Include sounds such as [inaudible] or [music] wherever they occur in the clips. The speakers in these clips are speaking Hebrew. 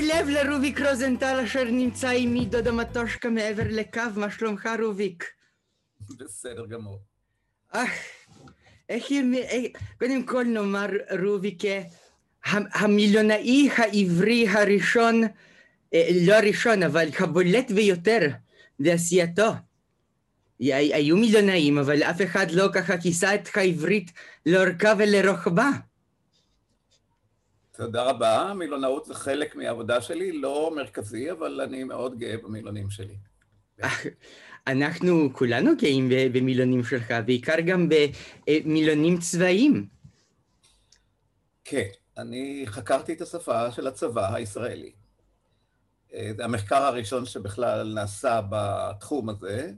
שימו לב לרוביק רוזנטל אשר נמצא עימי דוד המטושקה מעבר לקו, מה שלומך רוביק? בסדר גמור. אה, איך. אה, קודם כל נאמר רוביק, המילונאי העברי הראשון, לא הראשון, אבל הבולט ביותר בעשייתו. היו מילונאים, אבל אף אחד לא ככה כיסה את העברית לאורכה ולרוחבה. תודה רבה, מילונאות זה חלק מהעבודה שלי, לא מרכזי, אבל אני מאוד גאה במילונים שלי. [laughs] אנחנו כולנו גאים במילונים שלך, בעיקר גם במילונים צבאיים. כן, אני חקרתי את השפה של הצבא הישראלי. אה, זה המחקר הראשון שבכלל נעשה בתחום הזה,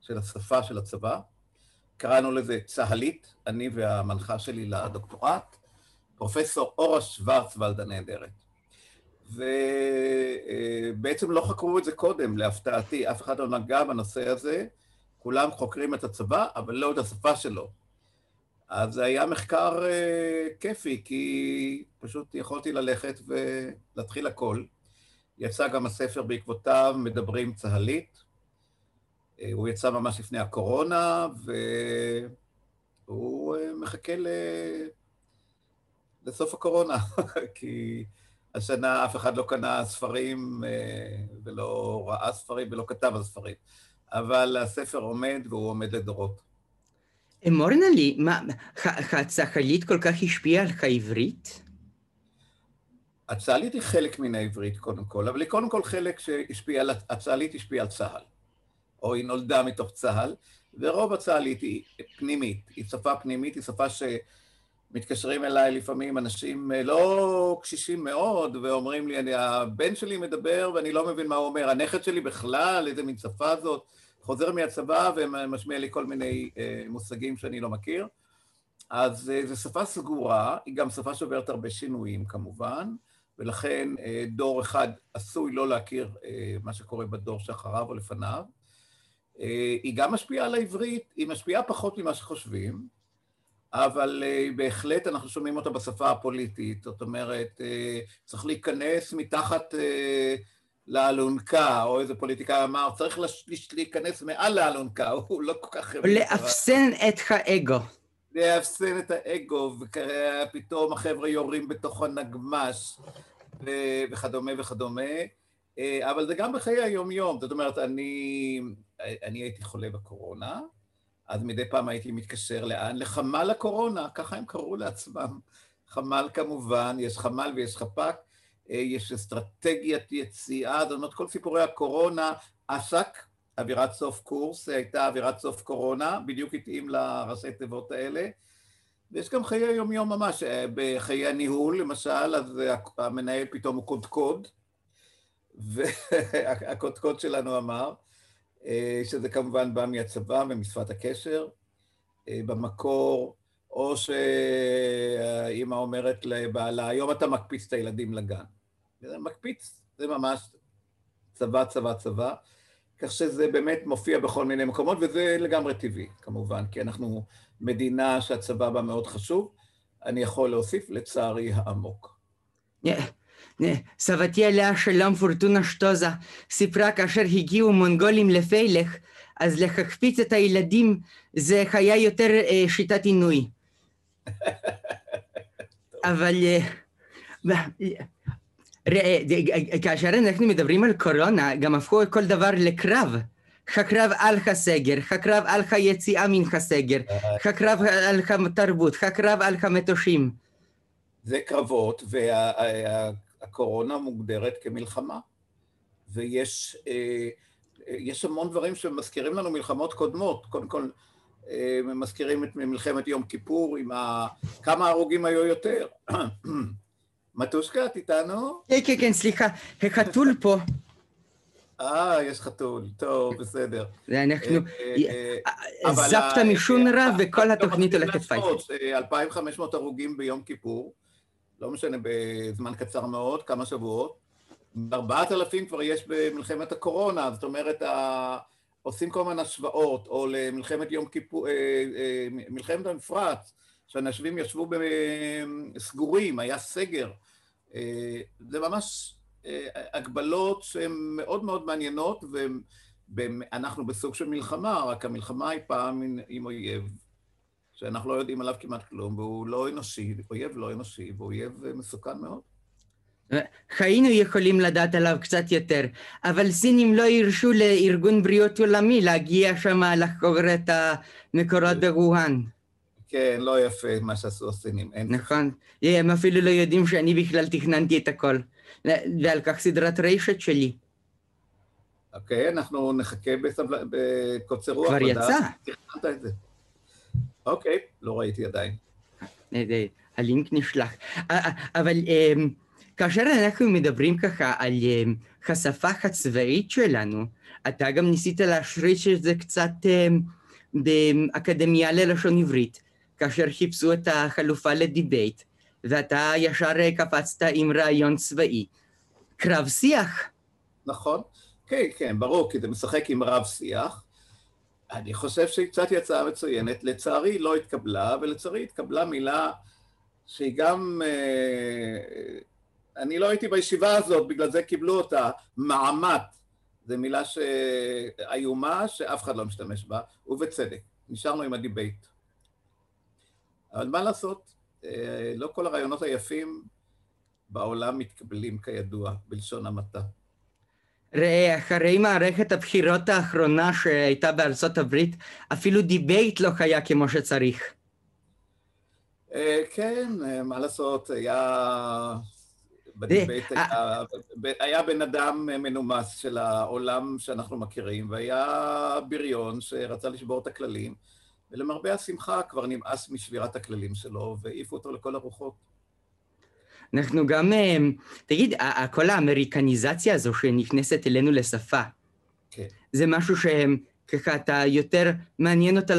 של השפה של הצבא. קראנו לזה צהלית, אני והמנחה שלי לדוקטורט. פרופסור אורה שוורצוולד הנהדרת. ובעצם לא חקרו את זה קודם, להפתעתי, אף אחד לא נגע בנושא הזה, כולם חוקרים את הצבא, אבל לא את השפה שלו. אז זה היה מחקר uh, כיפי, כי פשוט יכולתי ללכת ולהתחיל הכל. יצא גם הספר בעקבותיו, מדברים צהלית. Uh, הוא יצא ממש לפני הקורונה, והוא uh, מחכה ל... לסוף הקורונה, [laughs] כי השנה אף אחד לא קנה ספרים אה, ולא ראה ספרים ולא כתב על ספרים. אבל הספר עומד והוא עומד לדורות. אמורנה לי, מה, הצהלית כל כך השפיעה על העברית? הצהלית היא חלק מן העברית קודם כל, אבל היא קודם כל חלק שהשפיע על, הצהלית השפיעה על צה"ל, או היא נולדה מתוך צה"ל, ורוב הצהלית היא פנימית, היא שפה פנימית, היא שפה ש... מתקשרים אליי לפעמים אנשים אה, לא קשישים מאוד, ואומרים לי, אני, הבן שלי מדבר ואני לא מבין מה הוא אומר, הנכד שלי בכלל, איזה מין שפה זאת, חוזר מהצבא ומשמיע לי כל מיני אה, מושגים שאני לא מכיר. אז אה, זו שפה סגורה, היא גם שפה שעוברת הרבה שינויים כמובן, ולכן אה, דור אחד עשוי לא להכיר אה, מה שקורה בדור שאחריו או לפניו. אה, היא גם משפיעה על העברית, היא משפיעה פחות ממה שחושבים, אבל uh, בהחלט אנחנו שומעים אותה בשפה הפוליטית, זאת אומרת, uh, צריך להיכנס מתחת uh, לאלונקה, או איזה פוליטיקאי אמר, צריך להיכנס מעל לאלונקה, [laughs] הוא לא כל כך... לאפסן את האגו. לאפסן את האגו, ופתאום החבר'ה יורים בתוך הנגמש, וכדומה וכדומה. אבל זה גם בחיי היום-יום, זאת אומרת, אני, אני הייתי חולה בקורונה, אז מדי פעם הייתי מתקשר לאן? לחמ"ל הקורונה, ככה הם קראו לעצמם. חמ"ל כמובן, יש חמ"ל ויש חפ"ק, אה, יש אסטרטגיית יציאה, זאת אומרת, כל סיפורי הקורונה, עסק, אווירת סוף קורס, הייתה אווירת סוף קורונה, בדיוק התאים לראשי תיבות האלה. ויש גם חיי יום-יום ממש, אה, בחיי הניהול, למשל, אז המנהל פתאום הוא קודקוד, [laughs] והקודקוד שלנו אמר, אה, שזה כמובן בא מהצבא ומשפת הקשר. אה, במקור, או שהאימא אומרת לבעלה, היום אתה מקפיץ את הילדים לגן. מקפיץ, זה ממש צבא, צבא, צבא. כך שזה באמת מופיע בכל מיני מקומות, וזה לגמרי טבעי, כמובן, כי אנחנו מדינה שהצבא בה מאוד חשוב. אני יכול להוסיף, לצערי העמוק. סבתי עליה שלום פורטונה שטוזה סיפרה כאשר הגיעו מונגולים לפלך, אז להקפיץ את הילדים זה היה יותר שיטת עינוי. אבל אה, ראה, כאשר אנחנו מדברים על קורונה, גם הפכו כל דבר לקרב. הקרב על הסגר, הקרב על היציאה מן הסגר, הקרב על התרבות, הקרב על המטושים. זה קרבות, וה... הקורונה מוגדרת כמלחמה, ויש אה, יש המון דברים שמזכירים לנו מלחמות קודמות. קודם כל, אה, מזכירים את מלחמת יום כיפור עם ה... כמה הרוגים היו יותר. [clears throat] מתושקה, את איתנו? כן, כן, כן, סליחה, החתול פה. אה, יש חתול, טוב, בסדר. זה אנחנו, זפת משון רע וכל התוכנית הולכת פייפל. 2,500 הרוגים ביום כיפור. לא משנה, בזמן קצר מאוד, כמה שבועות. ארבעת אלפים כבר יש במלחמת הקורונה, זאת אומרת, ה... עושים כל הזמן השוואות, או למלחמת יום כיפור, אה, אה, מלחמת המפרץ, שאנשים ישבו סגורים, היה סגר. אה, זה ממש הגבלות שהן מאוד מאוד מעניינות, ואנחנו בסוג של מלחמה, רק המלחמה היא פעם עם אויב, שאנחנו לא יודעים עליו כמעט כלום, והוא לא אנושי, אויב לא אנושי, ואויב מסוכן מאוד. היינו יכולים לדעת עליו קצת יותר, אבל סינים לא הרשו לארגון בריאות עולמי להגיע שם לחקור את המקורות בווהאן. כן, לא יפה מה שעשו הסינים. נכון, הם אפילו לא יודעים שאני בכלל תכננתי את הכל, ועל כך סדרת רשת שלי. אוקיי, אנחנו נחכה בקוצר רוח. כבר יצא. תכננת את זה. אוקיי, לא ראיתי עדיין. הלינק נשלח. אבל... כאשר אנחנו מדברים ככה על השפה הצבאית שלנו, אתה גם ניסית להשריש את זה קצת באקדמיה ללשון עברית, כאשר חיפשו את החלופה לדיבייט, ואתה ישר קפצת עם רעיון צבאי. קרב שיח. נכון, כן, כן, ברור, כי זה משחק עם רב שיח. אני חושב שהיא קצת יצאה מצוינת. לצערי לא התקבלה, ולצערי התקבלה מילה שהיא גם... אה, אני לא הייתי בישיבה הזאת, בגלל זה קיבלו אותה, מעמת. זו מילה איומה שאף אחד לא משתמש בה, ובצדק. נשארנו עם ה debate. אבל מה לעשות, אה, לא כל הרעיונות היפים בעולם מתקבלים כידוע, בלשון המעטה. ראה, אחרי מערכת הבחירות האחרונה שהייתה בארצות הברית, אפילו debate לא היה כמו שצריך. אה, כן, אה, מה לעשות, היה בדיבייט היה, היה בן אדם מנומס של העולם שאנחנו מכירים, והיה בריון שרצה לשבור את הכללים, ולמרבה השמחה כבר נמאס משבירת הכללים שלו, והעיפו אותו לכל הרוחות. אנחנו גם, אה, תגיד, כל האמריקניזציה הזו שנכנסת אלינו לשפה, כן. זה משהו שככה אתה יותר מעניין אותה,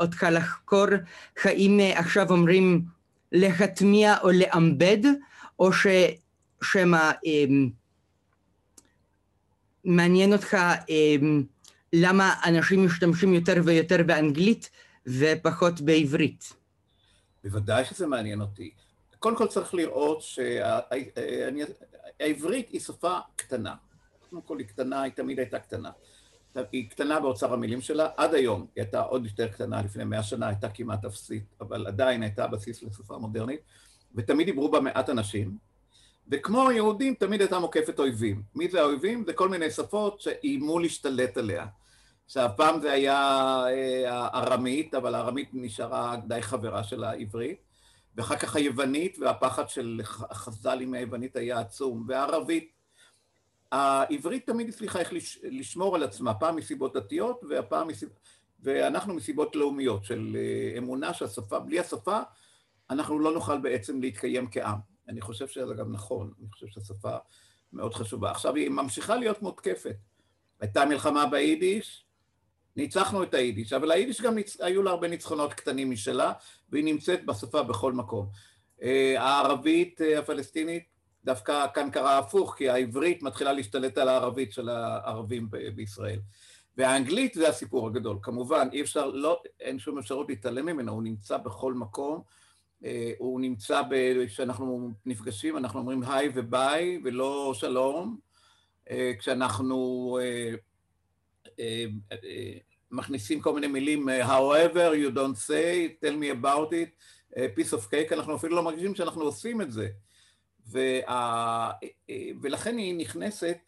אותך לחקור, האם אה, עכשיו אומרים להטמיע או לעמבד, או ש... שמא אמ, מעניין אותך אמ, למה אנשים משתמשים יותר ויותר באנגלית ופחות בעברית. בוודאי שזה מעניין אותי. קודם כל צריך לראות שהעברית היא שפה קטנה. קודם כל היא קטנה, היא תמיד הייתה קטנה. היא קטנה באוצר המילים שלה, עד היום היא הייתה עוד יותר קטנה, לפני מאה שנה הייתה כמעט אפסית, אבל עדיין הייתה בסיס לשפה מודרנית, ותמיד דיברו בה מעט אנשים, וכמו היהודים, תמיד הייתה מוקפת אויבים. מי זה האויבים? זה כל מיני שפות שאיימו להשתלט עליה. עכשיו, פעם זה היה אה, הארמית, אבל הארמית נשארה די חברה של העברית, ואחר כך היוונית, והפחד של החז"לים מהיוונית היה עצום, והערבית. העברית תמיד הצליחה איך לשמור על עצמה, פעם מסיבות דתיות, והפעם מסיבות... ואנחנו מסיבות לאומיות, של אה, אמונה שהשפה, בלי השפה, אנחנו לא נוכל בעצם להתקיים כעם. אני חושב שזה גם נכון, אני חושב שהשפה מאוד חשובה. עכשיו היא ממשיכה להיות מותקפת. הייתה מלחמה ביידיש, ניצחנו את היידיש, אבל היידיש גם ניצ... היו לה הרבה ניצחונות קטנים משלה, והיא נמצאת בשפה בכל מקום. אה, הערבית אה, הפלסטינית, דווקא כאן קרה הפוך, כי העברית מתחילה להשתלט על הערבית של הערבים בישראל. והאנגלית זה הסיפור הגדול. כמובן, אי אפשר, לא, אין שום אפשרות להתעלם ממנו, הוא נמצא בכל מקום. אה, הוא נמצא, כשאנחנו נפגשים, אנחנו אומרים היי וביי ולא שלום. כשאנחנו מכניסים כל מיני מילים, however you don't say, tell me about it, piece of cake, אנחנו אפילו לא מרגישים שאנחנו עושים את זה. וה... ולכן היא נכנסת,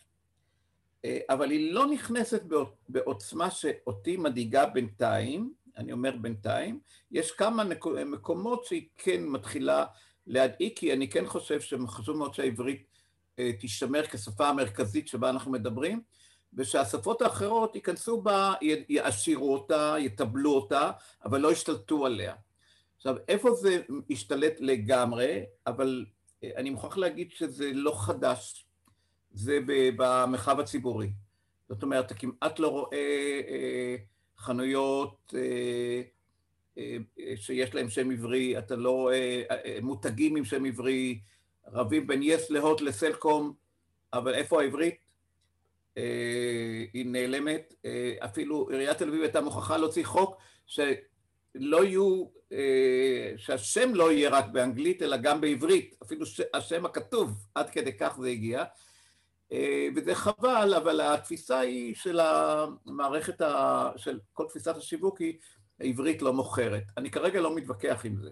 אבל היא לא נכנסת בעוצמה שאותי מדאיגה בינתיים, אני אומר בינתיים, יש כמה מקומות שהיא כן מתחילה להדאיג, כי אני כן חושב שחשוב מאוד שהעברית אה, תישמר כשפה המרכזית שבה אנחנו מדברים, ושהשפות האחרות ייכנסו בה, יעשירו אותה, יטבלו אותה, אבל לא ישתלטו עליה. עכשיו, איפה זה ישתלט לגמרי, אבל אה, אני מוכרח להגיד שזה לא חדש, זה במרחב הציבורי. זאת אומרת, אתה כמעט לא רואה... אה, חנויות אה, אה, שיש להם שם עברי, אתה לא רואה אה, מותגים עם שם עברי, רבים בין יס להוט לסלקום, אבל איפה העברית? היא נעלמת. אפילו עיריית תל אביב הייתה מוכרחה להוציא חוק שלא יהיו, שהשם לא יהיה רק באנגלית, אלא גם בעברית, אפילו השם הכתוב, עד כדי כך זה הגיע. אה, וזה חבל, אבל התפיסה היא של המערכת, ה... של כל תפיסת השיווק היא העברית לא מוכרת. אני כרגע לא מתווכח עם זה.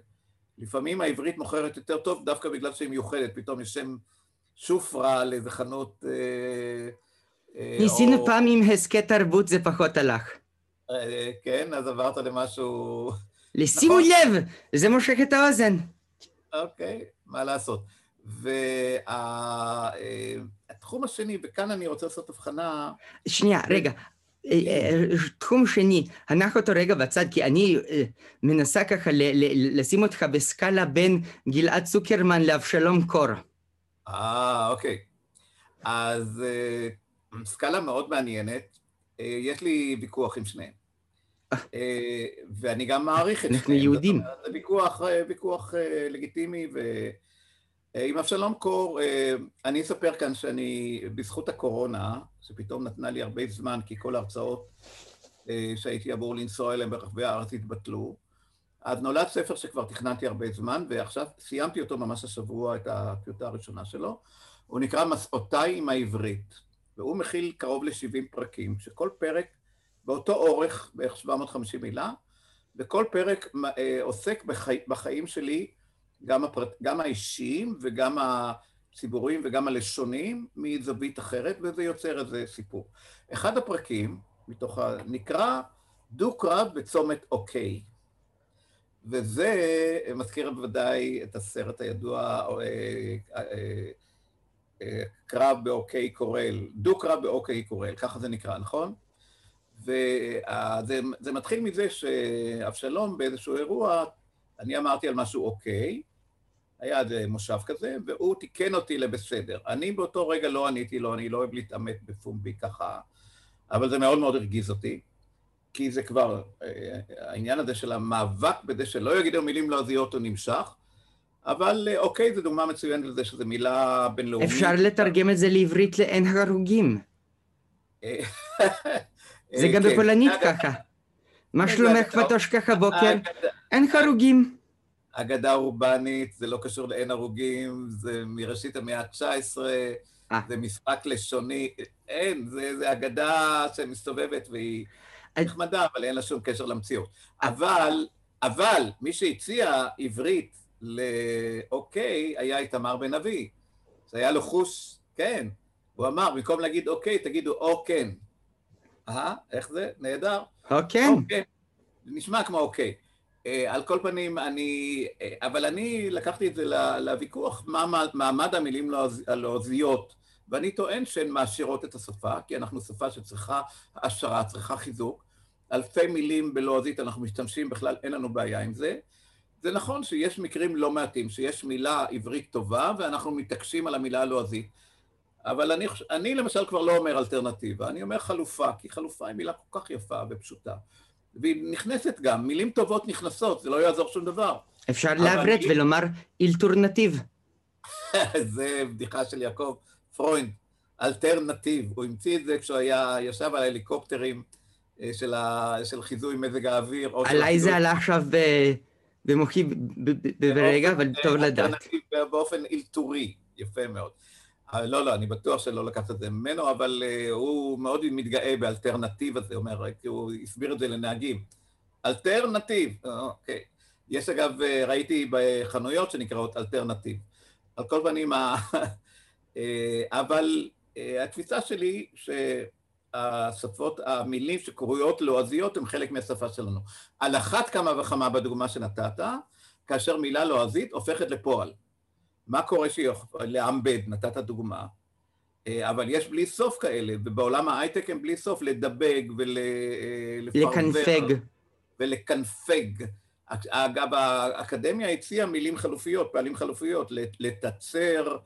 לפעמים העברית מוכרת יותר טוב דווקא בגלל שהיא מיוחדת, פתאום יש שם שופרה לאיזה חנות... אה, אה, ניסינו או... פעם עם הסכת תרבות, זה פחות הלך. כן, אז עברת למשהו... שימו נכון. לב, זה מושך את האוזן. אוקיי, מה לעשות. והתחום השני, וכאן אני רוצה לעשות הבחנה... שנייה, רגע. אה, אה, תחום שני, הנח אותו רגע בצד, כי אני אה, מנסה ככה לשים אותך בסקאלה בין גלעד צוקרמן לאבשלום קור. אה, אוקיי. אז סקאלה מאוד מעניינת. יש לי ויכוח עם שניהם. ואני גם מעריך את שניהם. אנחנו יהודים. זה ויכוח לגיטימי, אה, עם אבשלום קור, אה, אני אספר כאן שאני, בזכות הקורונה, שפתאום נתנה לי הרבה זמן, כי כל ההרצאות אה, שהייתי אמור לנסוע אליהן ברחבי הארץ התבטלו, אז נולד ספר שכבר תכננתי הרבה זמן, ועכשיו סיימתי אותו ממש השבוע, את הטיוטה הראשונה שלו. הוא נקרא מסעותיי עם העברית, והוא מכיל קרוב ל-70 פרקים, שכל פרק באותו אורך, בערך 750 מילה, וכל פרק עוסק בחי... בחיים שלי גם, הפרט, גם האישיים וגם הציבוריים וגם הלשוניים מזווית אחרת, וזה יוצר איזה סיפור. אחד הפרקים מתוך ה... נקרא דו-קרב בצומת אוקיי. וזה מזכיר בוודאי את הסרט הידוע, אה, אה, אה, קרב באוקיי קורל, דו-קרב באוקיי קורל, ככה זה נקרא, נכון? וזה מתחיל מזה שאבשלום באיזשהו אירוע, אני אמרתי על משהו אוקיי, היה איזה מושב כזה, והוא תיקן אותי לבסדר. אני באותו רגע לא עניתי לו, אני לא אוהב להתעמת בפומבי ככה, אבל זה מאוד מאוד הרגיז אותי, כי זה כבר, אה, העניין הזה של המאבק בזה שלא יגידו מילים לועזיות הוא נמשך, אבל אה, אוקיי, זו דוגמה מצוינת לזה שזו מילה בינלאומית. אפשר לתרגם את זה לעברית לאין הרוגים. אה, [laughs] זה גם כן. בפולנית ככה. מה שלומך פטושקח הבוקר? אין הרוגים. אגדה אורבנית, זה לא קשור לאין הרוגים, זה מראשית המאה ה-19, אה. זה משחק לשוני, אין, זה, זה אגדה שמסתובבת והיא נחמדה, אבל אין לה שום קשר למציאות. אבל, אבל, מי שהציע עברית לאוקיי היה איתמר בן אבי. זה היה לו חוש, כן. הוא אמר, במקום להגיד אוקיי, תגידו או כן. אה, איך זה? נהדר. או כן. נשמע כמו אוקיי. אה, על כל פנים, אני... אה, אבל אני לקחתי את זה לוויכוח, מה מעמד המילים הלועזיות, ואני טוען שהן מעשירות את השפה, כי אנחנו שפה שצריכה העשרה, צריכה חיזוק. אלפי מילים בלועזית אנחנו משתמשים, בכלל אין לנו בעיה עם זה. זה נכון שיש מקרים לא מעטים, שיש מילה עברית טובה, ואנחנו מתעקשים על המילה הלועזית. אבל אני, אני למשל כבר לא אומר אלטרנטיבה, אני אומר חלופה, כי חלופה היא מילה כל כך יפה ופשוטה. והיא נכנסת גם, מילים טובות נכנסות, זה לא יעזור שום דבר. אפשר לעברת אני... ולומר אילתורנטיב. [laughs] זה בדיחה של יעקב פרוינד, אילתורנטיב. הוא המציא את זה כשהוא היה, ישב על ההליקופטרים אה, של, ה, של חיזוי מזג האוויר. עליי זה עלה עכשיו במוחי ברגע, אבל טוב לדעת. באופן אילתורי, יפה מאוד. אה, לא, לא, אני בטוח שלא לקחת את זה ממנו, אבל uh, הוא מאוד מתגאה באילתורנטיב הזה, אומר, כי הוא הסביר את זה לנהגים. אילתורנטיב, אוקיי. יש אגב, אה, ראיתי בחנויות שנקראות אילתורנטיב. על כל פנים, [laughs] אבל התפיסה שלי, שהשפות, המילים שקרויות לועזיות הן חלק מהשפה שלנו. על אחת כמה וכמה בדוגמה שנתת, כאשר מילה לועזית הופכת לפועל. מה קורה שהיא לעמבד, נתת דוגמה, אה, אבל יש בלי סוף כאלה, ובעולם ההייטק הם בלי סוף לדבג ולפרבר. לקנפג. ולקנפג. אגב, האקדמיה הציעה מילים חלופיות, פעלים חלופיות, לתצר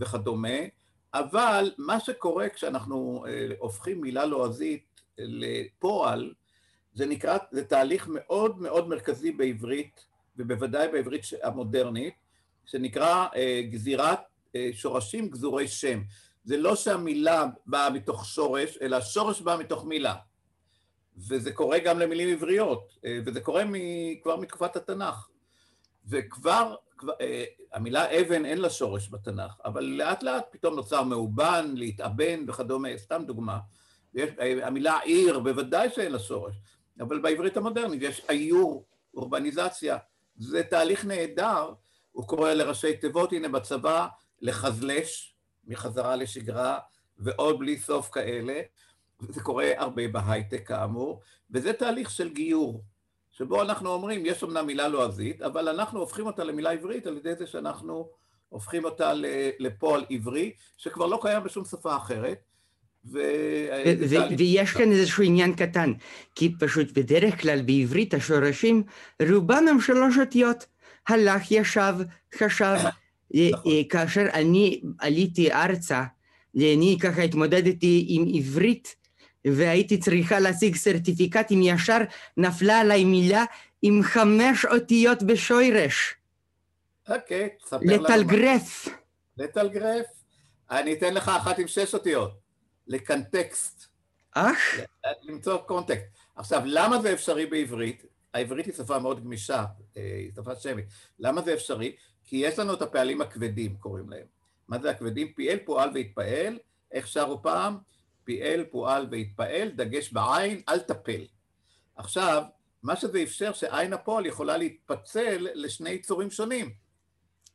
וכדומה, אבל מה שקורה כשאנחנו אה, הופכים מילה לועזית לפועל, זה נקרא, זה תהליך מאוד מאוד מרכזי בעברית, ובוודאי בעברית המודרנית, שנקרא אה, גזירת אה, שורשים גזורי שם. זה לא שהמילה באה מתוך שורש, אלא השורש בא מתוך מילה. וזה קורה גם למילים עבריות, אה, וזה קורה כבר מתקופת התנ"ך. וכבר, כבר, אה, המילה אבן אין לה שורש בתנ"ך, אבל לאט לאט פתאום נוצר מאובן, להתאבן וכדומה, סתם דוגמה. יש, אה, המילה עיר, בוודאי שאין לה שורש, אבל בעברית המודרנית יש איור, אורבניזציה. זה תהליך נהדר, הוא קורא לראשי תיבות, הנה בצבא, לחזלש, מחזרה לשגרה, ועוד בלי סוף כאלה. זה קורה הרבה בהייטק כאמור, וזה תהליך של גיור, שבו אנחנו אומרים, יש אמנם מילה לועזית, אבל אנחנו הופכים אותה למילה עברית על ידי זה שאנחנו הופכים אותה לפועל עברי, שכבר לא קיים בשום שפה אחרת. ו... ו- ויש כאן איזשהו עניין קטן, כי פשוט בדרך כלל בעברית השורשים רובם הם שלוש אותיות. הלך, ישב, חשב. [coughs] נכון. כאשר אני עליתי ארצה, אני ככה התמודדתי עם עברית והייתי צריכה להשיג סרטיפיקטים, ישר נפלה עליי מילה עם חמש אותיות בשוירש. אוקיי, תספר לנו. לטלגרף. לטלגרף. אני אתן לך אחת עם שש אותיות. לקנטקסט. אך? למצוא קונטקסט. עכשיו, למה זה אפשרי בעברית? העברית היא שפה מאוד גמישה, אה, היא שפה שמית. למה זה אפשרי? כי יש לנו את הפעלים הכבדים, קוראים להם. מה זה הכבדים? פיאל, פועל והתפעל. איך שרו פעם? פיאל, פועל והתפעל, דגש בעין, אל תפל. עכשיו, מה שזה אפשר שעין הפועל יכולה להתפצל לשני יצורים שונים.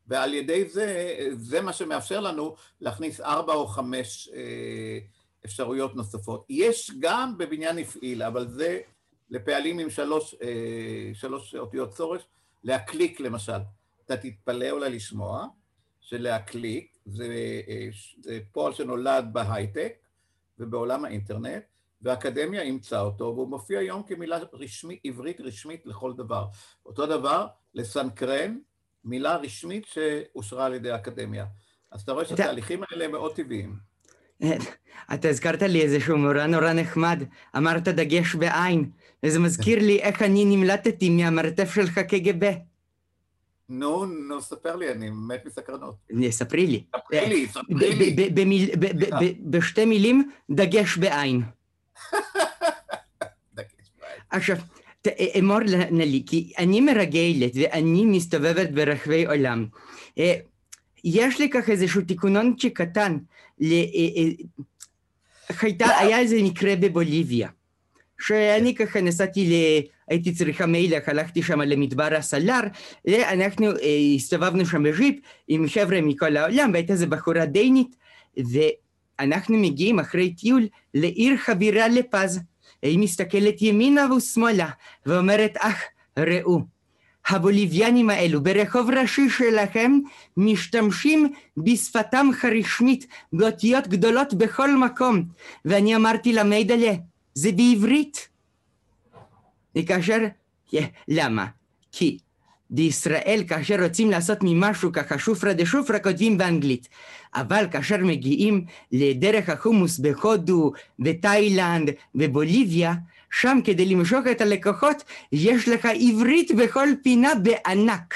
ועל ידי זה, זה מה שמאפשר לנו להכניס ארבע או חמש אה, אפשרויות נוספות. יש גם בבניין הפעיל, אבל זה לפעלים עם שלוש, אה, שלוש אותיות צורש, להקליק למשל. אתה תתפלא אולי לשמוע שלהקליק זה, אה, זה פועל שנולד בהייטק, ובעולם האינטרנט, והאקדמיה אימצה אותו, והוא מופיע היום כמילה רשמית, עברית רשמית לכל דבר. אותו דבר, לסנקרן, מילה רשמית שאושרה על ידי האקדמיה. אז אתה רואה שהתהליכים האלה הם מאוד טבעיים. [laughs] אתה הזכרת לי איזשהו מורה נורא נחמד, אמרת דגש בעין, וזה מזכיר לי איך אני נמלטתי מהמרתף של קג"ב. נו, נו, ספר לי, אני מת מסקרנות. ספרי לי. ספרי לי, ספרי לי. בשתי מילים, דגש בעין. [laughs] עכשיו, אמור לי, כי אני מרגלת ואני מסתובבת ברחבי עולם. יש לי ככה איזשהו תיקונונצ'י קטן. היה איזה מקרה בבוליביה. שאני ככה נסעתי ל... הייתי צריכה מילך, הלכתי שם למדבר הסלר, ואנחנו אה, הסתובבנו שם בג'יפ עם חבר'ה מכל העולם, והייתה איזו בחורה דנית, ואנחנו מגיעים אחרי טיול לעיר חבירה לפז. היא מסתכלת ימינה ושמאלה, ואומרת, אך, ראו, הבוליביאנים האלו ברחוב ראשי שלכם משתמשים בשפתם הרשמית באותיות גדולות בכל מקום. ואני אמרתי לה, מיידלה, זה בעברית. וכאשר, למה? כי בישראל כאשר רוצים לעשות ממשהו ככה שופרה דה שופרה כותבים באנגלית, אבל כאשר מגיעים לדרך החומוס בהודו, בתאילנד, בבוליביה, שם כדי למשוך את הלקוחות יש לך עברית בכל פינה בענק.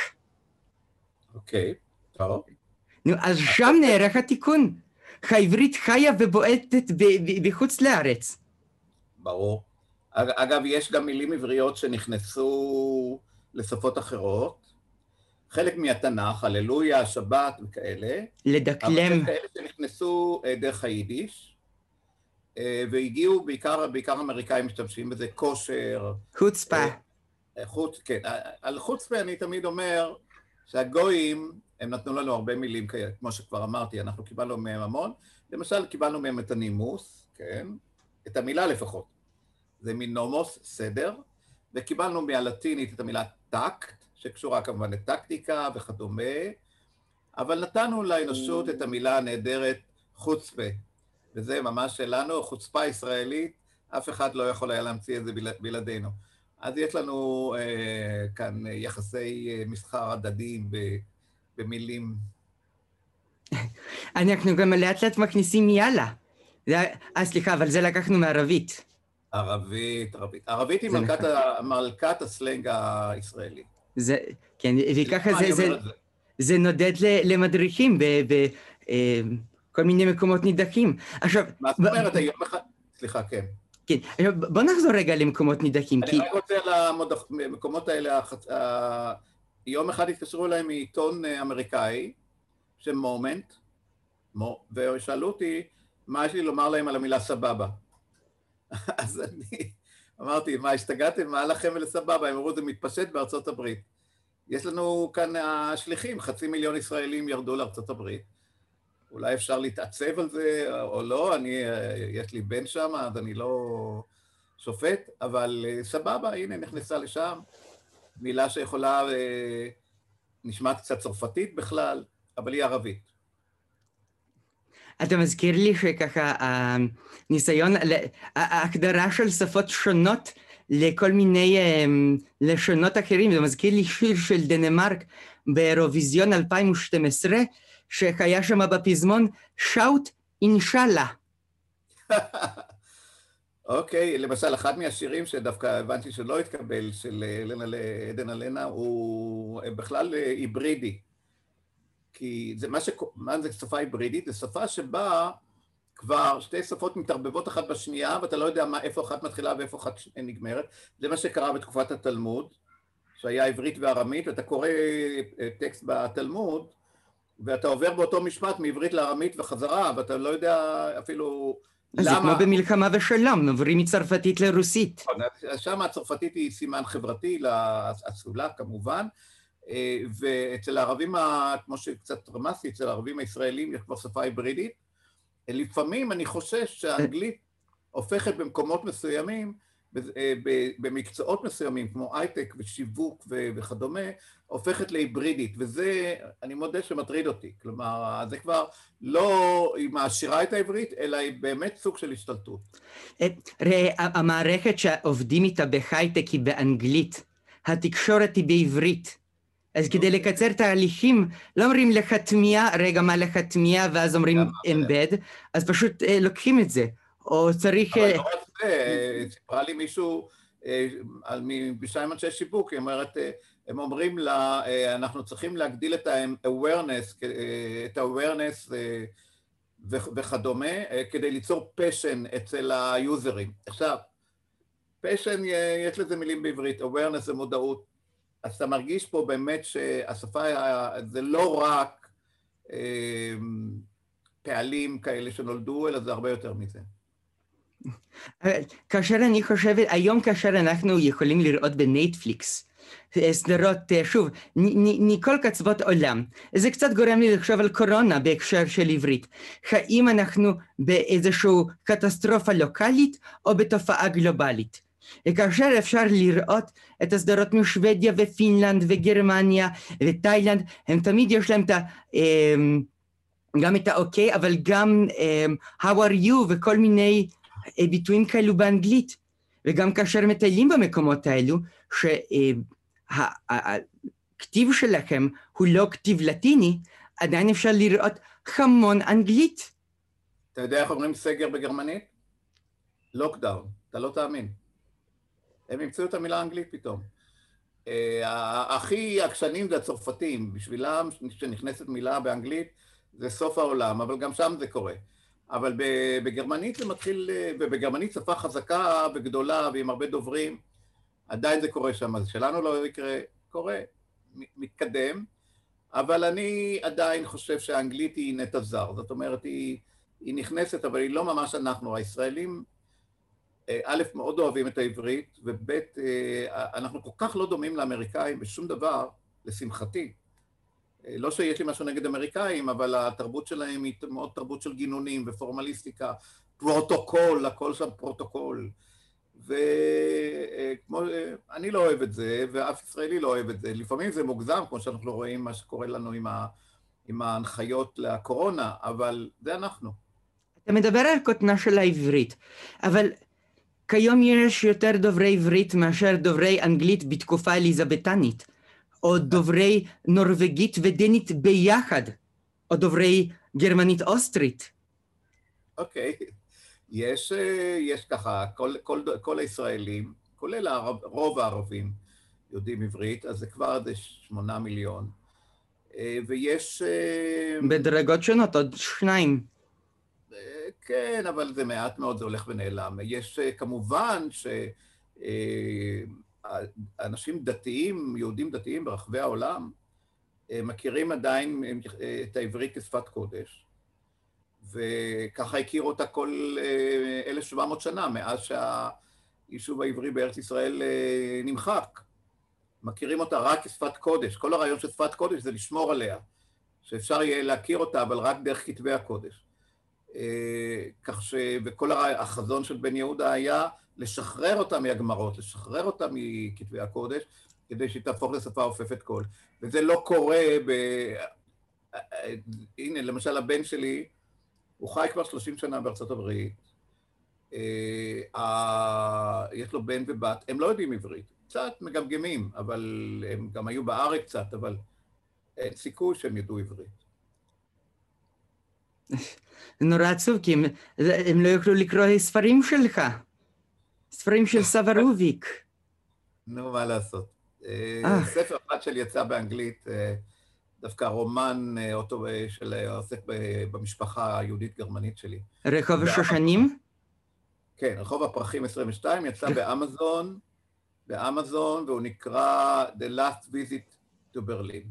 אוקיי, okay, טוב. נו, אז שם נערך התיקון. העברית חיה ובועטת בחוץ לארץ. ברור. אגב, יש גם מילים עבריות שנכנסו לשפות אחרות. חלק מהתנ"ך, הללויה, שבת וכאלה. לדקלם. אבל כאלה שנכנסו אה, דרך היידיש, אה, והגיעו, בעיקר, בעיקר אמריקאים משתמשים בזה, כושר. חוצפה. אה, חוץ, כן. על חוצפה אני תמיד אומר שהגויים, הם נתנו לנו הרבה מילים כמו שכבר אמרתי, אנחנו קיבלנו מהם המון. למשל, קיבלנו מהם את הנימוס, כן? את המילה לפחות. זה מנומוס, סדר, וקיבלנו מהלטינית את המילה טקט, שקשורה כמובן לטקטיקה וכדומה, אבל נתנו לאנושות את המילה הנהדרת חוצפה, וזה ממש שלנו, חוצפה ישראלית, אף אחד לא יכול היה להמציא את זה בלעדינו. אז יש לנו אה, כאן יחסי אה, מסחר הדדיים במילים. [laughs] אנחנו גם לאט לאט מכניסים יאללה. אה, סליחה, אבל זה לקחנו מערבית. ערבית, ערבית. ערבית היא מלכת, נכון. ה, מלכת הסלנג הישראלי. זה, כן, וככה זה, זה, זה, זה נודד למדריכים בכל אה, מיני מקומות נידחים. עכשיו... מה זאת אומרת, היום אחד... סליחה, כן. כן, בוא נחזור רגע למקומות נידחים. אני כי... רק רוצה למקומות האלה, יום אחד התקשרו אליי מעיתון אמריקאי, שם מומנט, ושאלו אותי מה יש לי לומר להם על המילה סבבה. אז אני אמרתי, מה, השתגעתם? מה לכם ולסבבה? הם אמרו, זה מתפשט בארצות הברית. יש לנו כאן השליחים, חצי מיליון ישראלים ירדו לארצות הברית. אולי אפשר להתעצב על זה או לא, אני, יש לי בן שם, אז אני לא שופט, אבל אה, סבבה, הנה, נכנסה לשם. מילה שיכולה, אה, נשמעת קצת צרפתית בכלל, אבל היא ערבית. אתה מזכיר לי שככה הניסיון, ההגדרה של שפות שונות לכל מיני um, לשונות אחרים, זה מזכיר לי שיר של דנמרק באירוויזיון 2012, שהיה שם בפזמון שאוט אינשאללה. [laughs] אוקיי, okay, למשל, אחד מהשירים שדווקא הבנתי שלא התקבל, של עדן אלנה, הוא בכלל היברידי. כי זה מה ש... מה זה שפה היברידית? זו שפה שבה כבר שתי שפות מתערבבות אחת בשנייה, ואתה לא יודע מה, איפה אחת מתחילה ואיפה אחת נגמרת. זה מה שקרה בתקופת התלמוד, שהיה עברית וארמית, ואתה קורא אה, טקסט בתלמוד, ואתה עובר באותו משפט מעברית לארמית וחזרה, ואתה לא יודע אפילו למה... זה כמו במלחמה ושלום, עוברים מצרפתית לרוסית. נכון, שם הצרפתית היא סימן חברתי, לאצולה כמובן, ואצל הערבים, כמו שקצת רמזתי, אצל הערבים הישראלים יש כבר שפה היברידית. לפעמים אני חושש שהאנגלית הופכת במקומות מסוימים, אה, במקצועות מסוימים, כמו הייטק ושיווק וכדומה, הופכת להיברידית, וזה, אני מודה שמטריד אותי. כלומר, זה כבר לא, היא מעשירה את העברית, אלא היא באמת סוג של השתלטות. אה, ראה, המערכת שעובדים איתה בהייטק היא באנגלית, התקשורת היא בעברית. אז כדי. לקצר תהליכים, לא אומרים לחתמיה, רגע, מה לחתמיה, ואז אומרים אמבד, אז פשוט אה, לוקחים את זה. או צריך... אבל לא רק זה, סיפרה לי מישהו, אה, בשניים אנשי שיווק, היא אומרת, אה, הם אומרים לה, אנחנו צריכים להגדיל את ה-awareness, את ה-awareness וכדומה, כדי ליצור פשן אצל היוזרים. עכשיו, פשן, יש לזה מילים בעברית, awareness זה מודעות. אז אתה מרגיש פה באמת שהשפה זה לא רק אה, פעלים כאלה שנולדו, אלא זה הרבה יותר מזה. כאשר אני חושבת, היום כאשר אנחנו יכולים לראות בנטפליקס, סדרות, אה, שוב, מכל קצוות עולם. זה קצת גורם לי לחשוב על קורונה בהקשר של עברית. האם אנחנו באיזושהי קטסטרופה לוקאלית או בתופעה גלובלית? וכאשר אפשר לראות את הסדרות משוודיה ופינלנד וגרמניה ותאילנד, הם תמיד יש להם את ה... אמ, גם את האוקיי, אבל גם um, How are you וכל מיני uh, ביטויים כאלו באנגלית. וגם כאשר מטיילים במקומות האלו, שהכתיב uh, שלכם הוא לא כתיב לטיני, עדיין אפשר לראות המון אנגלית. אתה יודע איך אומרים סגר בגרמנית? לוקדאון, אתה לא תאמין. הם ימצאו את המילה האנגלית פתאום. אה, הכי עקשנים זה הצרפתים, בשבילם כשנכנסת מילה באנגלית זה סוף העולם, אבל גם שם זה קורה. אבל בגרמנית זה מתחיל, ובגרמנית שפה חזקה וגדולה ועם הרבה דוברים, עדיין זה קורה שם, אז שלנו לא יקרה, קורה, מתקדם, אבל אני עדיין חושב שהאנגלית היא נטע זר, זאת אומרת, היא, היא נכנסת, אבל היא לא ממש אנחנו, הישראלים א', מאוד אוהבים את העברית, וב', אה, אנחנו כל כך לא דומים לאמריקאים בשום דבר, לשמחתי. אה, לא שיש לי משהו נגד אמריקאים, אבל התרבות שלהם היא מאוד תרבות של גינונים ופורמליסטיקה, פרוטוקול, הכל שם פרוטוקול. וכמו, אני לא אוהב את זה, ואף ישראלי לא אוהב את זה. לפעמים זה מוגזם, כמו שאנחנו רואים מה שקורה לנו עם, ה, עם ההנחיות לקורונה, אבל זה אנחנו. אתה מדבר על קוטנה של העברית, אבל כיום יש יותר דוברי עברית מאשר דוברי אנגלית בתקופה אליזבתנית, או דוברי נורבגית ודנית ביחד, או דוברי גרמנית אוסטרית. אוקיי, okay. יש, אה, יש ככה, כל, כל, כל הישראלים, כולל הרב, רוב הערבים, יודעים עברית, אז זה כבר עד שמונה מיליון. אה, ויש... אה, בדרגות שונות, עוד שניים. כן, אבל זה מעט מאוד, זה הולך ונעלם. יש אה, כמובן ש... אה, דתיים, יהודים דתיים ברחבי העולם, מכירים עדיין את העברית כשפת קודש, וככה הכירו אותה כל 1,700 שנה, מאז שהיישוב העברי בארץ ישראל נמחק. מכירים אותה רק כשפת קודש. כל הרעיון של שפת קודש זה לשמור עליה, שאפשר יהיה להכיר אותה, אבל רק דרך כתבי הקודש. כך ש... וכל החזון של בן יהודה היה לשחרר אותה מהגמרות, לשחרר אותה מכתבי הקודש, כדי שהיא תהפוך לשפה אופפת קול. וזה לא קורה ב... הנה, למשל הבן שלי, הוא חי כבר 30 שנה בארצות הברית, אה, יש לו בן ובת, הם לא יודעים עברית. קצת מגמגמים, אבל הם גם היו בארץ קצת, אבל אין סיכוי שהם ידעו עברית. [laughs] נורא עצוב, כי הם, הם לא יוכלו לקרוא ספרים שלך, ספרים של סבא [laughs] רוביק. נו, מה לעשות. אה, אה. ספר אחד שלי יצא באנגלית, אה, דווקא רומן אוטו של עוסק במשפחה היהודית-גרמנית שלי. רחוב השושנים? כן, רחוב הפרחים 22, יצא באמזון. באמזון, והוא נקרא The Last Visit to Berlin.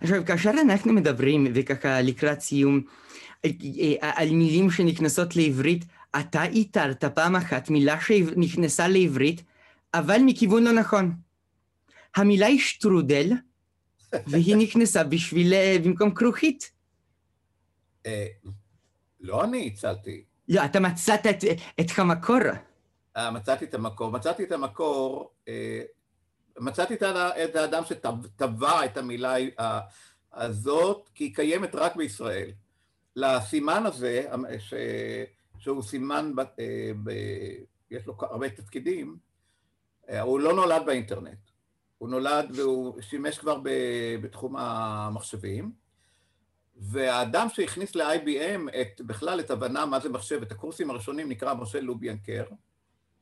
עכשיו, כאשר אנחנו מדברים, וככה לקראת סיום, על מילים שנכנסות לעברית, אתה איתרת פעם אחת מילה שנכנסה לעברית, אבל מכיוון לא נכון. המילה היא שטרודל, והיא נכנסה בשביל, במקום כרוכית. אה, לא אני הצלתי. לא, אתה מצאת את המקור. אה, מצאתי את המקור. מצאתי את המקור, אה, מצאתי את האדם שטבע את המילה הזאת, כי היא קיימת רק בישראל. לסימן הזה, ש... שהוא סימן, ב... אה, ב... יש לו הרבה תפקידים, הוא לא נולד באינטרנט. הוא נולד והוא שימש כבר ב... בתחום המחשבים, והאדם שהכניס ל-IBM את, בכלל את הבנה מה זה מחשב, את הקורסים הראשונים נקרא משה לוביאנקר,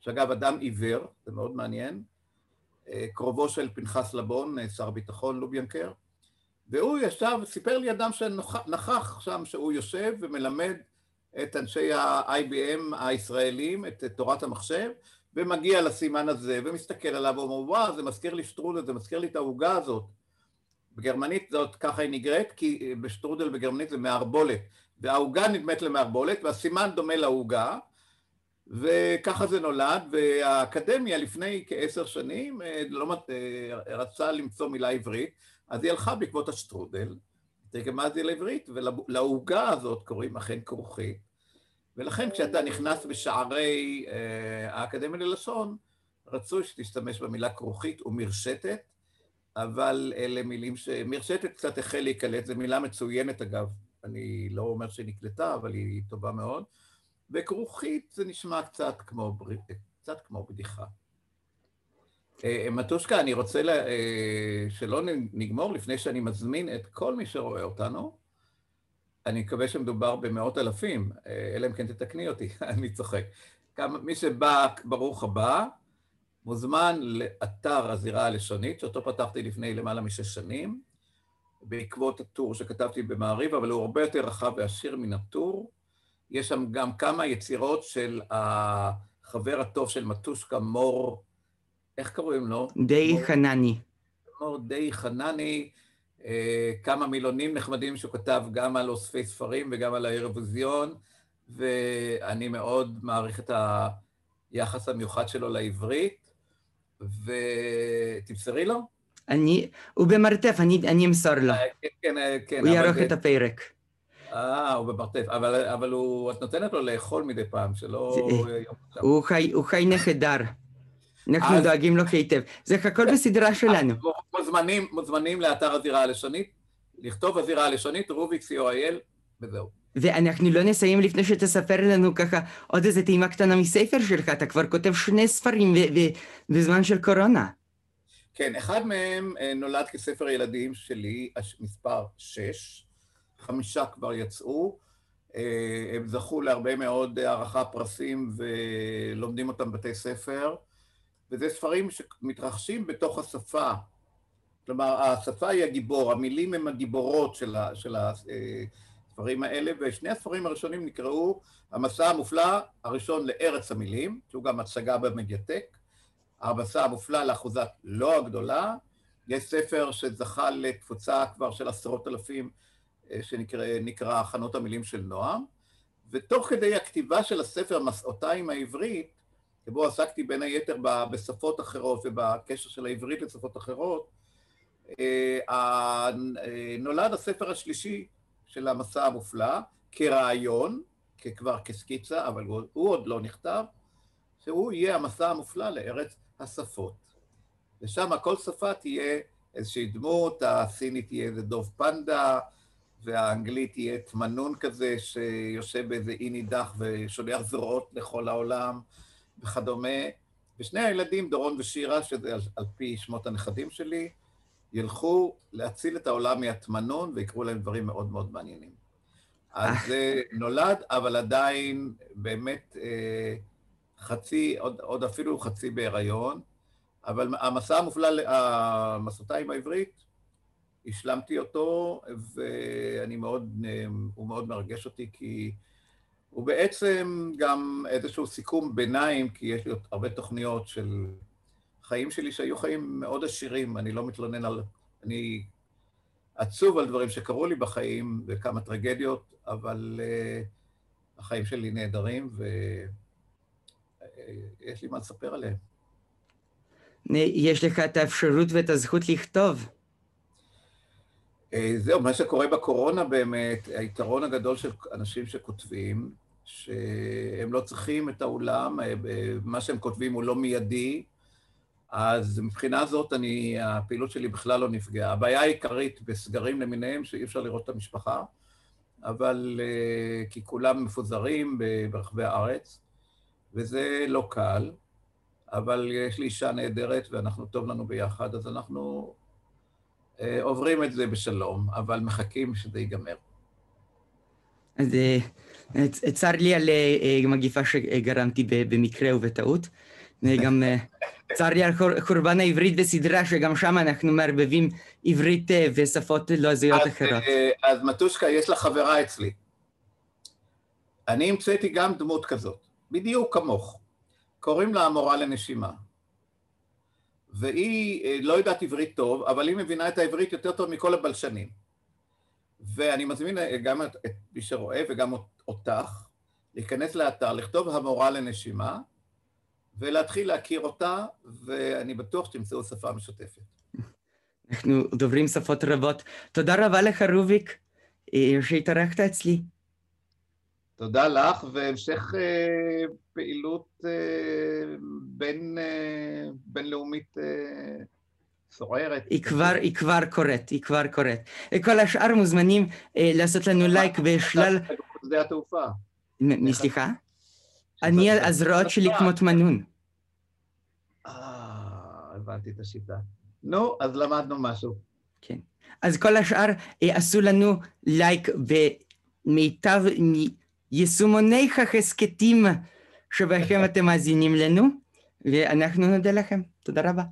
שאגב אדם עיוור, זה מאוד מעניין, אה, קרובו של פנחס לבון, אה, שר הביטחון לוביאנקר, והוא ישב, סיפר לי אדם שנכח שם, שהוא יושב ומלמד את אנשי ה-IBM הישראלים, את תורת המחשב, ומגיע לסימן הזה, ומסתכל עליו, ואומר, וואו, זה מזכיר לי שטרודל, זה מזכיר לי את העוגה הזאת. בגרמנית זאת, ככה היא נגרית, כי בשטרודל בגרמנית זה מערבולת, והעוגה נדמת למערבולת, והסימן דומה לעוגה, וככה זה נולד, והאקדמיה לפני כעשר שנים אה, לא, אה, רצה למצוא מילה עברית, אז היא הלכה בעקבות השטרודל, תרגמה את זה לעברית, ולעוגה הזאת קוראים אכן כרוכית, ולכן כשאתה נכנס בשערי אה, האקדמיה ללשון, רצוי שתשתמש במילה כרוכית ומרשתת, אבל אלה מילים ש... מרשתת קצת החל להיקלט, זו מילה מצוינת אגב, אני לא אומר שהיא נקלטה, אבל היא טובה מאוד. וכרוכית זה נשמע קצת כמו, קצת כמו בדיחה. אה, מתושקה, אני רוצה לה, אה, שלא נגמור לפני שאני מזמין את כל מי שרואה אותנו. אני מקווה שמדובר במאות אלפים, אה, אלא אם כן תתקני אותי, [laughs] אני צוחק. כמה, מי שבא, ברוך הבא, מוזמן לאתר הזירה הלשונית, שאותו פתחתי לפני למעלה משש שנים, בעקבות הטור שכתבתי במעריב, אבל הוא הרבה יותר רחב ועשיר מן הטור. יש שם גם כמה יצירות של החבר הטוב של מטושקה, מור, איך קוראים לו? די חנני. מור די חנני, אה, כמה מילונים נחמדים שהוא כתב גם על אוספי ספרים וגם על האירוויזיון, ואני מאוד מעריך את היחס המיוחד שלו לעברית, ותמסרי לו. אני, הוא במרתף, אני, אני אמסור לו. אה, כן, כן, אה, כן. הוא יערוך את הפרק. אה, הוא במרתף, אבל, אבל הוא, את נותנת לו לאכול מדי פעם, שלא... הוא חי, הוא חי נחדר. אנחנו אז... דואגים לו היטב. זה הכל בסדרה שלנו. מוזמנים, מוזמנים לאתר הזירה הלשונית, לכתוב הזירה הלשונית, רוביק co.il, וזהו. ואנחנו לא נסיים לפני שתספר לנו ככה עוד איזה טעימה קטנה מספר שלך, אתה כבר כותב שני ספרים בזמן של קורונה. כן, אחד מהם אה, נולד כספר ילדים שלי, מספר 6, חמישה כבר יצאו. אה, הם זכו להרבה מאוד הערכה, פרסים, ולומדים אותם בבתי ספר, וזה ספרים שמתרחשים בתוך השפה. כלומר, השפה היא הגיבור, המילים הן הגיבורות של, ה, של הספרים האלה, ושני הספרים הראשונים נקראו המסע המופלא הראשון לארץ המילים, שהוא גם הצגה במדיאטק, המסע המופלא לאחוזה לא הגדולה. יש ספר שזכה לתפוצה כבר של עשרות אלפים, אה, שנקרא חנות המילים של נועם, ותוך כדי הכתיבה של הספר מסעותיים העברית, שבו עסקתי בין היתר בשפות אחרות ובקשר של העברית לשפות אחרות, אה, אה, נולד הספר השלישי של המסע המופלא כרעיון, כבר כסקיצה, אבל הוא, הוא עוד לא נכתב, שהוא יהיה המסע המופלא לארץ השפות. ושם כל שפה תהיה איזושהי דמות, הסינית תהיה איזה דוב פנדה, והאנגלית תהיה תמנון כזה שיושב באיזה אי נידח ושולח זרועות לכל העולם וכדומה. ושני הילדים, דורון ושירה, שזה על, על פי שמות הנכדים שלי, ילכו להציל את העולם מהתמנון ויקראו להם דברים מאוד מאוד מעניינים. אז זה [laughs] נולד, אבל עדיין באמת אה, חצי, עוד, עוד אפילו חצי בהיריון, אבל המסע המופלא, המסעותיים העברית, השלמתי אותו, ואני מאוד, הוא מאוד מרגש אותי, כי הוא בעצם גם איזשהו סיכום ביניים, כי יש לי הרבה תוכניות של חיים שלי שהיו חיים מאוד עשירים, אני לא מתלונן על... אני עצוב על דברים שקרו לי בחיים וכמה טרגדיות, אבל uh, החיים שלי נהדרים ויש uh, לי מה לספר עליהם. יש לך את האפשרות ואת הזכות לכתוב. אה, זהו, מה שקורה בקורונה באמת, היתרון הגדול של אנשים שכותבים, שהם לא צריכים את האולם, אה, מה שהם כותבים הוא לא מיידי, אז מבחינה זאת אני, הפעילות שלי בכלל לא נפגעה. הבעיה העיקרית בסגרים למיניהם, שאי אפשר לראות את המשפחה, אבל אה, כי כולם מפוזרים ברחבי הארץ, וזה לא קל, אבל יש לי אישה נהדרת ואנחנו, טוב לנו ביחד, אז אנחנו אה, עוברים את זה בשלום, אבל מחכים שזה ייגמר. אז צר לי על אה, מגיפה שגרמתי במקרה ובטעות. גם צר לי על חורבן העברית בסדרה, שגם שם אנחנו מערבבים עברית ושפות לועזיות אחרות. אז מתושקה, יש לה חברה אצלי. אני המצאתי גם דמות כזאת, בדיוק כמוך. קוראים לה המורה לנשימה. והיא אה, לא יודעת עברית טוב, אבל היא מבינה את העברית יותר טוב מכל הבלשנים. ואני מזמין אה, גם את מי שרואה וגם אותך להיכנס לאתר, לכתוב המורה לנשימה, ולהתחיל להכיר אותה, ואני בטוח שתמצאו שפה משותפת. אנחנו דוברים שפות רבות. תודה רבה לך, רוביק, אה, שהתארחת אצלי. תודה לך, והמשך אה, פעילות אה, בין, אה, בינלאומית אה, סוערת. היא כבר, היא כבר קורית, היא כבר קורית. כל השאר מוזמנים אה, לעשות לנו לייק בשלל... שדה התעופה. סליחה? אני, הזרועות שלי כמו תמנון. אה, הבנתי את השיטה. נו, אז למדנו משהו. כן. אז כל השאר אה, עשו לנו לייק במיטב... יישומוני ההסכתים שבהם [laughs] אתם מאזינים לנו, ואנחנו נודה לכם. תודה רבה.